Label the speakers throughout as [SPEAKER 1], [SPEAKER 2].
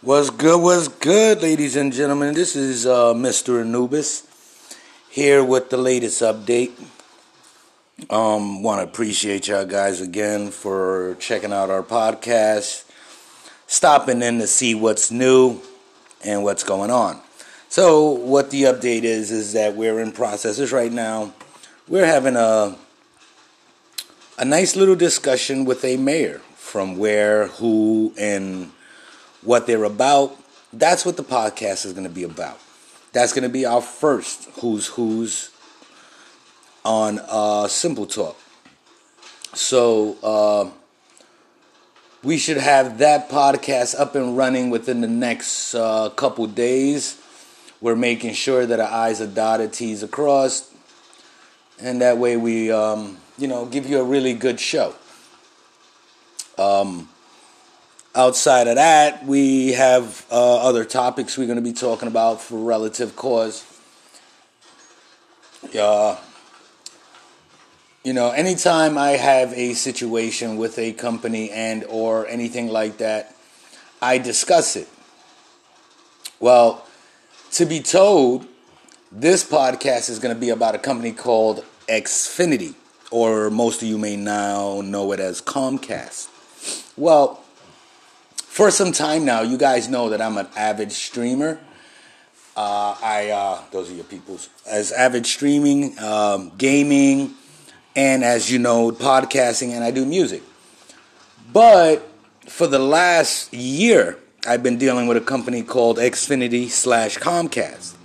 [SPEAKER 1] What's good? What's good, ladies and gentlemen? This is uh, Mr. Anubis here with the latest update. Um, want to appreciate y'all guys again for checking out our podcast, stopping in to see what's new and what's going on. So, what the update is is that we're in processes right now. We're having a a nice little discussion with a mayor from where, who, and what they're about. That's what the podcast is going to be about. That's going to be our first Who's Who's on uh, Simple Talk. So uh, we should have that podcast up and running within the next uh, couple days. We're making sure that our I's are dotted, T's are crossed, and that way we, um, you know, give you a really good show. Um, Outside of that, we have uh, other topics we're going to be talking about for relative cause. Uh, you know, anytime I have a situation with a company and or anything like that, I discuss it. Well, to be told, this podcast is going to be about a company called Xfinity, or most of you may now know it as Comcast. Well, for some time now, you guys know that I'm an avid streamer. Uh, I uh, those are your peoples as avid streaming, um, gaming, and as you know, podcasting, and I do music. But for the last year, I've been dealing with a company called Xfinity slash Comcast,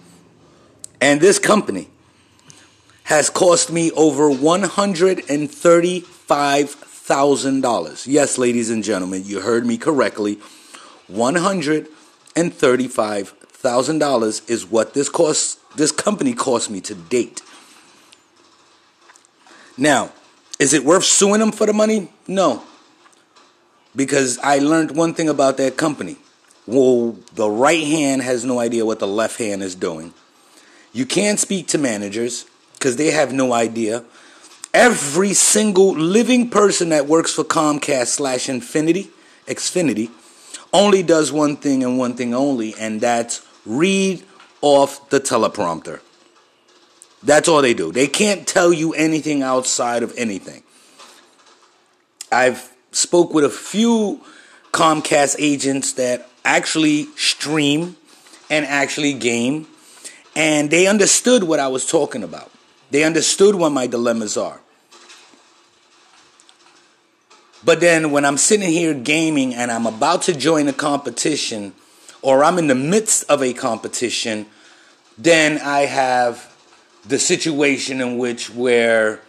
[SPEAKER 1] and this company has cost me over one hundred and thirty-five $100,000. Yes, ladies and gentlemen, you heard me correctly. $135,000 is what this cost this company cost me to date. Now, is it worth suing them for the money? No. Because I learned one thing about that company. Well, the right hand has no idea what the left hand is doing. You can't speak to managers because they have no idea every single living person that works for Comcast slash Infinity, Xfinity, only does one thing and one thing only, and that's read off the teleprompter. That's all they do. They can't tell you anything outside of anything. I've spoke with a few Comcast agents that actually stream and actually game, and they understood what I was talking about. They understood what my dilemmas are. But then when I'm sitting here gaming and I'm about to join a competition or I'm in the midst of a competition, then I have the situation in which where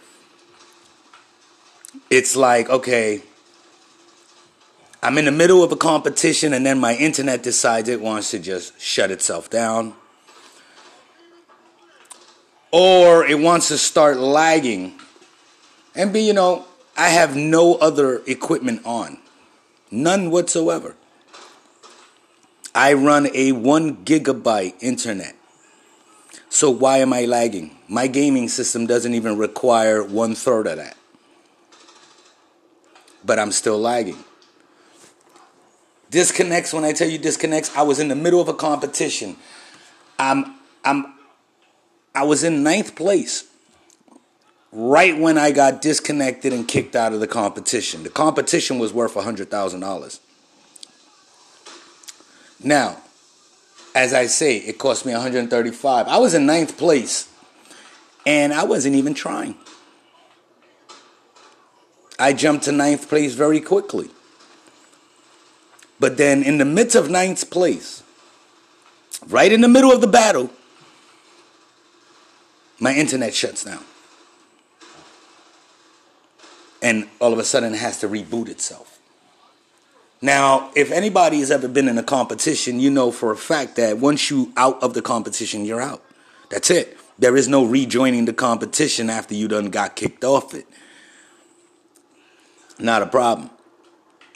[SPEAKER 1] it's like, okay, I'm in the middle of a competition and then my internet decides it wants to just shut itself down or it wants to start lagging. And be, you know, I have no other equipment on. None whatsoever. I run a one gigabyte internet. So why am I lagging? My gaming system doesn't even require one third of that. But I'm still lagging. Disconnects, when I tell you disconnects, I was in the middle of a competition. I'm I'm I was in ninth place right when I got disconnected and kicked out of the competition. The competition was worth $100,000. Now, as I say, it cost me 135. I was in ninth place and I wasn't even trying. I jumped to ninth place very quickly. But then in the midst of ninth place, right in the middle of the battle, my internet shuts down. And all of a sudden it has to reboot itself. Now, if anybody has ever been in a competition, you know for a fact that once you out of the competition, you're out. That's it. There is no rejoining the competition after you done got kicked off it. Not a problem.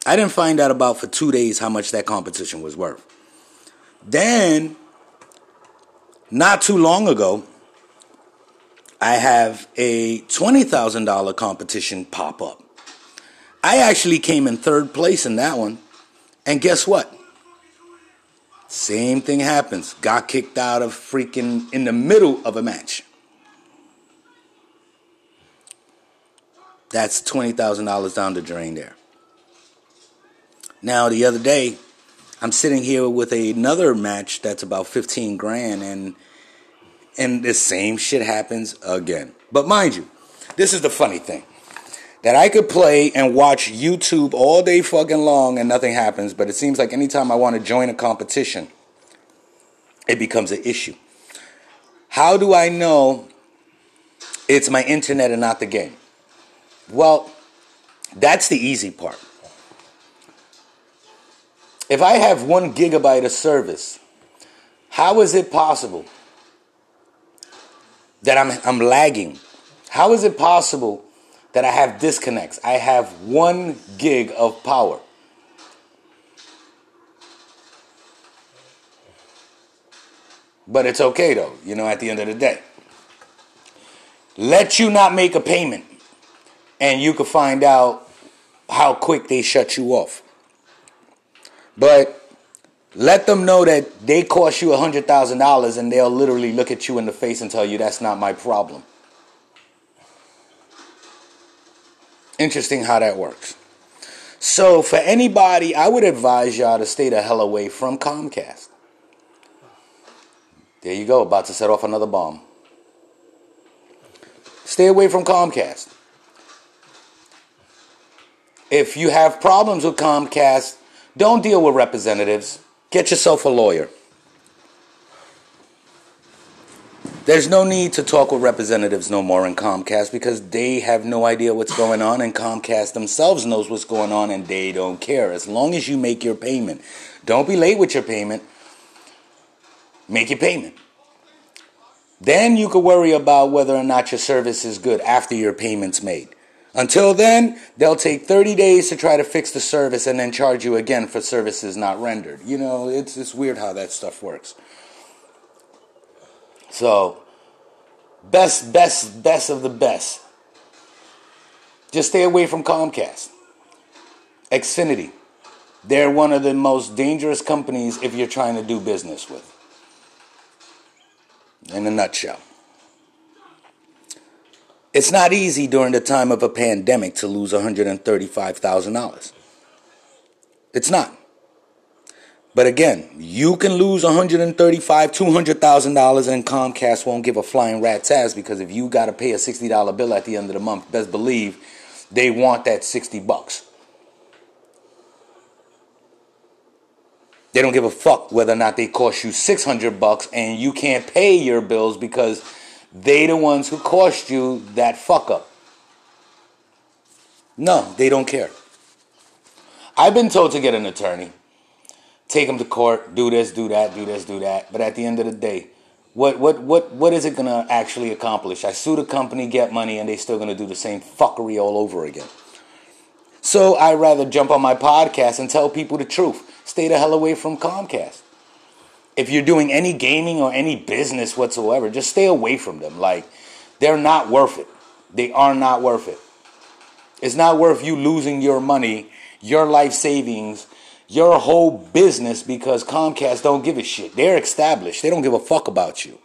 [SPEAKER 1] I didn't find out about for two days how much that competition was worth. Then, not too long ago, I have a $20,000 competition pop up. I actually came in third place in that one. And guess what? Same thing happens. Got kicked out of freaking in the middle of a match. That's $20,000 down the drain there. Now, the other day, I'm sitting here with another match that's about 15 grand and and the same shit happens again. But mind you, this is the funny thing. That I could play and watch YouTube all day fucking long and nothing happens, but it seems like anytime I want to join a competition, it becomes an issue. How do I know it's my internet and not the game? Well, that's the easy part. If I have one gigabyte of service, how is it possible that I'm, I'm lagging? How is it possible that I have disconnects? I have one gig of power. But it's okay though, you know, at the end of the day. Let you not make a payment and you can find out how quick they shut you off. But let them know that they cost you $100,000 and they'll literally look at you in the face and tell you that's not my problem. Interesting how that works. So, for anybody, I would advise y'all to stay the hell away from Comcast. There you go, about to set off another bomb. Stay away from Comcast. If you have problems with Comcast, don't deal with representatives. Get yourself a lawyer. There's no need to talk with representatives no more in Comcast because they have no idea what's going on, and Comcast themselves knows what's going on, and they don't care. As long as you make your payment, don't be late with your payment. Make your payment. Then you can worry about whether or not your service is good after your payment's made. Until then, they'll take 30 days to try to fix the service and then charge you again for services not rendered. You know, it's, it's weird how that stuff works. So, best, best, best of the best. Just stay away from Comcast. Xfinity. They're one of the most dangerous companies if you're trying to do business with. In a nutshell. It's not easy during the time of a pandemic to lose $135,000. It's not. But again, you can lose $135,000, $200,000 and Comcast won't give a flying rat's ass because if you got to pay a $60 bill at the end of the month, best believe they want that 60 bucks. They don't give a fuck whether or not they cost you 600 bucks and you can't pay your bills because they the ones who cost you that fuck up. No, they don't care. I've been told to get an attorney, take them to court, do this, do that, do this, do that. But at the end of the day, what what what what is it gonna actually accomplish? I sue the company, get money, and they still gonna do the same fuckery all over again. So I rather jump on my podcast and tell people the truth. Stay the hell away from Comcast if you're doing any gaming or any business whatsoever, just stay away from them. Like, they're not worth it. They are not worth it. It's not worth you losing your money, your life savings, your whole business because Comcast don't give a shit. They're established. They don't give a fuck about you.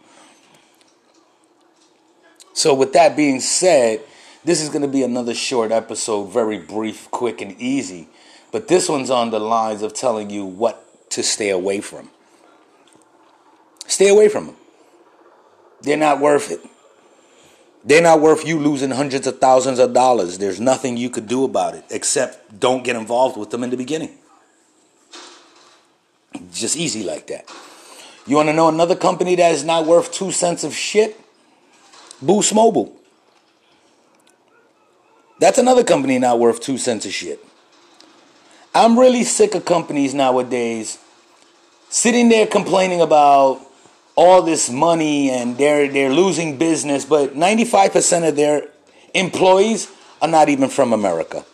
[SPEAKER 1] So, with that being said, this is going to be another short episode, very brief, quick, and easy. But this one's on the lines of telling you what to stay away from. Stay away from them. They're not worth it. They're not worth you losing hundreds of thousands of dollars. There's nothing you could do about it except don't get involved with them in the beginning. Just easy like that. You want to know another company that is not worth two cents of shit? Boost Mobile. That's another company not worth two cents of shit. I'm really sick of companies nowadays sitting there complaining about all this money and they're they're losing business, but 95% of their employees are not even from America.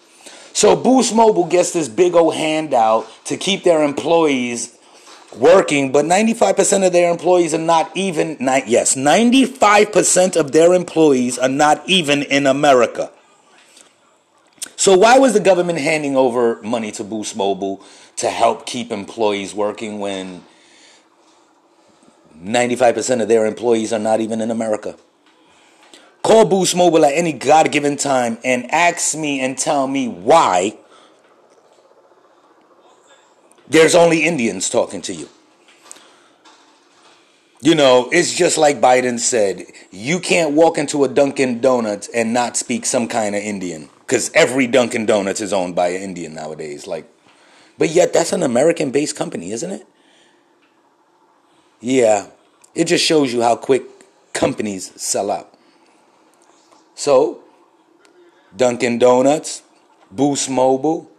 [SPEAKER 1] So Boost Mobile gets this big old handout to keep their employees working, but 95% of their employees are not even not, yes, 95% of their employees are not even in America. So why was the government handing over money to Boost Mobile to help keep employees working when 95% of their employees are not even in America. Call Boost Mobile at any God given time and ask me and tell me why there's only Indians talking to you. You know, it's just like Biden said you can't walk into a Dunkin' Donuts and not speak some kind of Indian because every Dunkin' Donuts is owned by an Indian nowadays. Like, but yet that's an American based company, isn't it? Yeah, it just shows you how quick companies sell out. So, Dunkin' Donuts, Boost Mobile,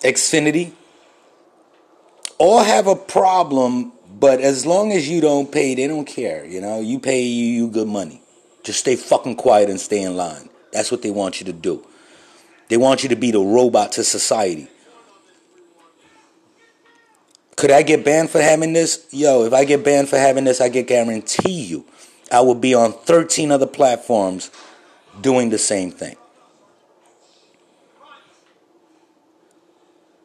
[SPEAKER 1] Xfinity, all have a problem, but as long as you don't pay, they don't care. You know, you pay you, you good money. Just stay fucking quiet and stay in line. That's what they want you to do. They want you to be the robot to society. Could I get banned for having this? Yo, if I get banned for having this, I can guarantee you I will be on 13 other platforms doing the same thing.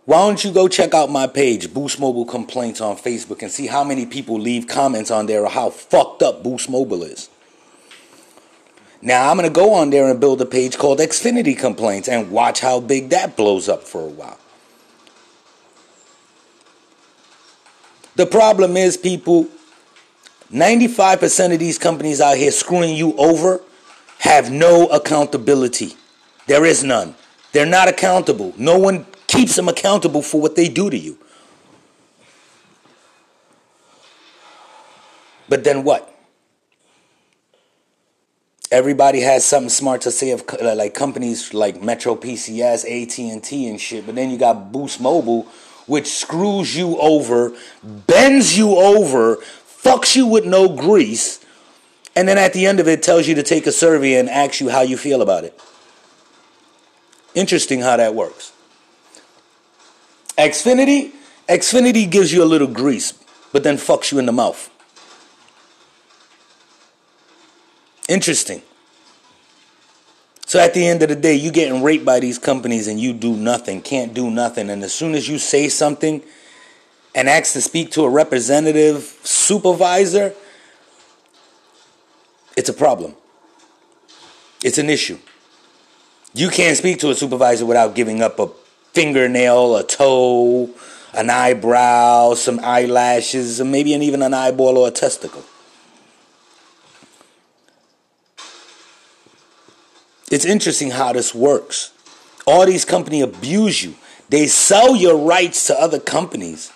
[SPEAKER 1] Why don't you go check out my page, Boost Mobile Complaints on Facebook, and see how many people leave comments on there or how fucked up Boost Mobile is. Now I'm gonna go on there and build a page called Xfinity Complaints and watch how big that blows up for a while. The problem is, people, 95% of these companies out here screwing you over have no accountability. There is none. They're not accountable. No one keeps them accountable for what they do to you. But then what? Everybody has something smart to say of like companies like Metro PCS, AT&T and shit, but then you got Boost Mobile which screws you over, bends you over, fucks you with no grease, and then at the end of it tells you to take a survey and asks you how you feel about it. Interesting how that works. Xfinity, Xfinity gives you a little grease, but then fucks you in the mouth. Interesting. So at the end of the day, you getting raped by these companies and you do nothing, can't do nothing. And as soon as you say something and ask to speak to a representative supervisor, it's a problem. It's an issue. You can't speak to a supervisor without giving up a fingernail, a toe, an eyebrow, some eyelashes, or maybe even an eyeball or a testicle. It's interesting how this works. All these companies abuse you. They sell your rights to other companies.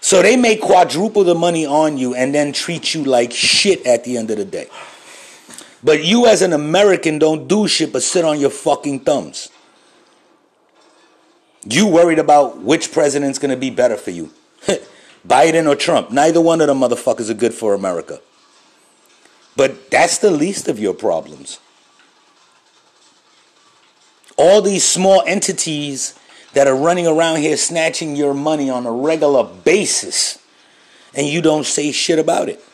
[SPEAKER 1] So they make quadruple the money on you and then treat you like shit at the end of the day. But you as an American don't do shit but sit on your fucking thumbs. You worried about which president's to be better for you. Biden or Trump. Neither one of them motherfuckers are good for America. But that's the least of your problems all these small entities that are running around here snatching your money on a regular basis and you don't say shit about it.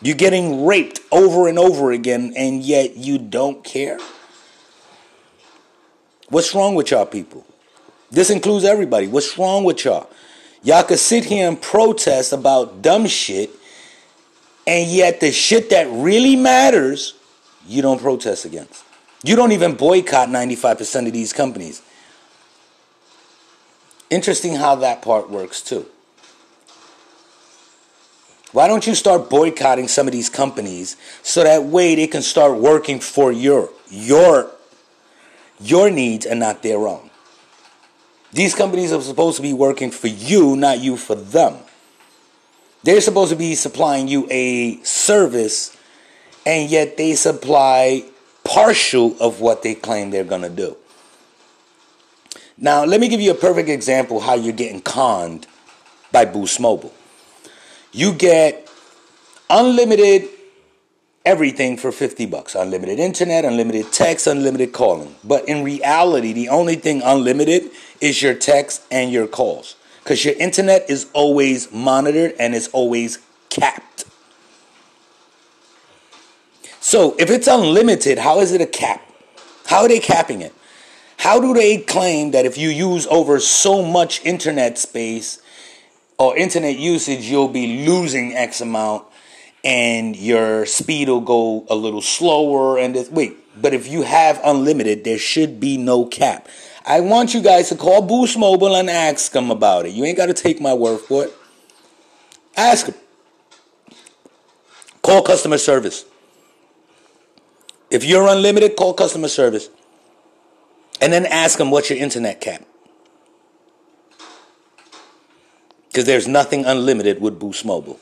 [SPEAKER 1] You're getting raped over and over again and yet you don't care. What's wrong with y'all people? This includes everybody. What's wrong with y'all? Y'all could sit here and protest about dumb shit and yet the shit that really matters, you don't protest against. You don't even boycott 95% of these companies. Interesting how that part works too. Why don't you start boycotting some of these companies so that way they can start working for your your your needs and not their own? These companies are supposed to be working for you, not you for them. They're supposed to be supplying you a service and yet they supply partial of what they claim they're going to do. Now, let me give you a perfect example how you're getting conned by Boost Mobile. You get unlimited everything for 50 bucks. Unlimited internet, unlimited text, unlimited calling. But in reality, the only thing unlimited is your text and your calls. Because your internet is always monitored and is always capped. So if it's unlimited, how is it a cap? How are they capping it? How do they claim that if you use over so much internet space or internet usage, you'll be losing X amount and your speed will go a little slower. And this, wait, but if you have unlimited, there should be no cap. I want you guys to call Boost Mobile and ask them about it. You ain't got to take my word for it. Ask them. Call customer service. If you're unlimited, call customer service. And then ask them what's your internet cap. Because there's nothing unlimited with Boost Mobile.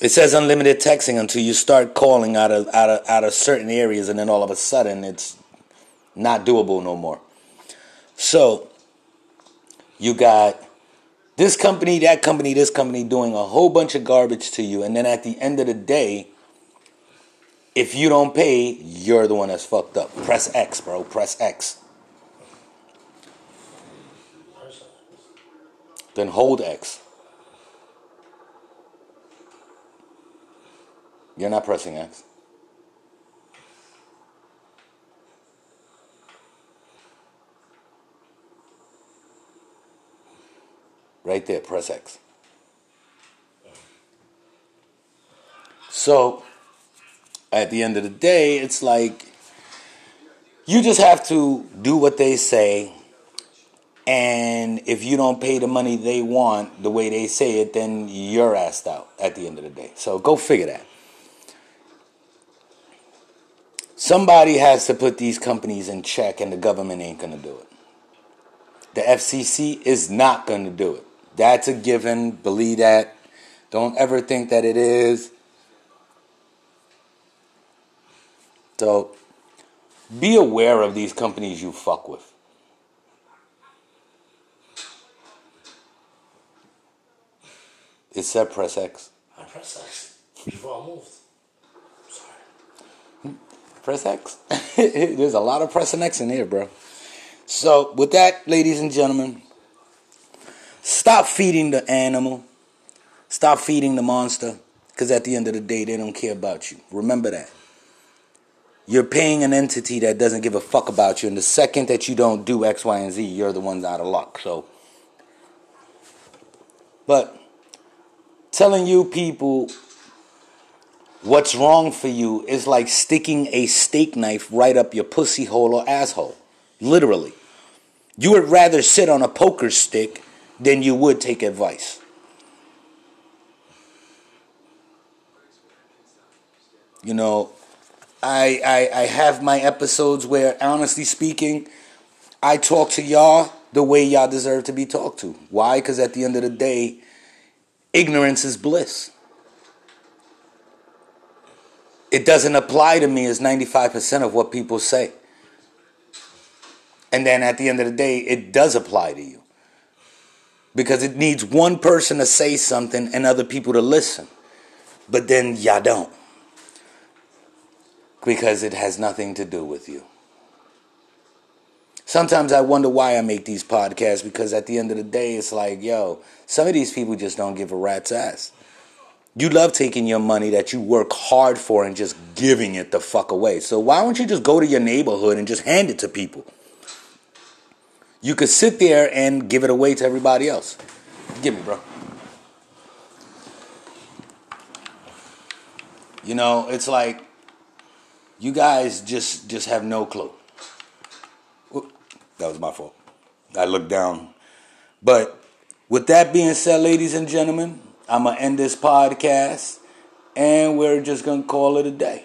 [SPEAKER 1] It says unlimited texting until you start calling out of out of out of certain areas, and then all of a sudden it's not doable no more. So you got this company, that company, this company doing a whole bunch of garbage to you, and then at the end of the day, if you don't pay, you're the one that's fucked up. Press X, bro. Press X. Then hold X. You're not pressing X. Right there, press X. So, at the end of the day, it's like you just have to do what they say. And if you don't pay the money they want the way they say it, then you're asked out at the end of the day. So go figure that. Somebody has to put these companies in check, and the government ain't going to do it. The FCC is not going to do it. That's a given. Believe that. Don't ever think that it is. So be aware of these companies you fuck with. It said press X.
[SPEAKER 2] I press X before I moved. Sorry.
[SPEAKER 1] Press X. There's a lot of pressing X in here, bro. So, with that, ladies and gentlemen, stop feeding the animal. Stop feeding the monster. Because at the end of the day, they don't care about you. Remember that. You're paying an entity that doesn't give a fuck about you. And the second that you don't do X, Y, and Z, you're the ones out of luck. So, but telling you people what's wrong for you is like sticking a steak knife right up your pussy hole or asshole. Literally. You would rather sit on a poker stick than you would take advice. You know, I, I, I have my episodes where, honestly speaking, I talk to y'all the way y'all deserve to be talked to. Why? Because at the end of the day, ignorance is bliss. It doesn't apply to me as 95% of what people say. And then at the end of the day, it does apply to you. Because it needs one person to say something and other people to listen. But then y'all don't because it has nothing to do with you. Sometimes I wonder why I make these podcasts because at the end of the day, it's like, yo, some of these people just don't give a rat's ass. You love taking your money that you work hard for and just giving it the fuck away. So why don't you just go to your neighborhood and just hand it to people? You could sit there and give it away to everybody else. Give me, bro. You know, it's like you guys just just have no clue. that was my fault. I looked down. But with that being said, ladies and gentlemen, I'm gonna end this podcast and we're just gonna call it a day.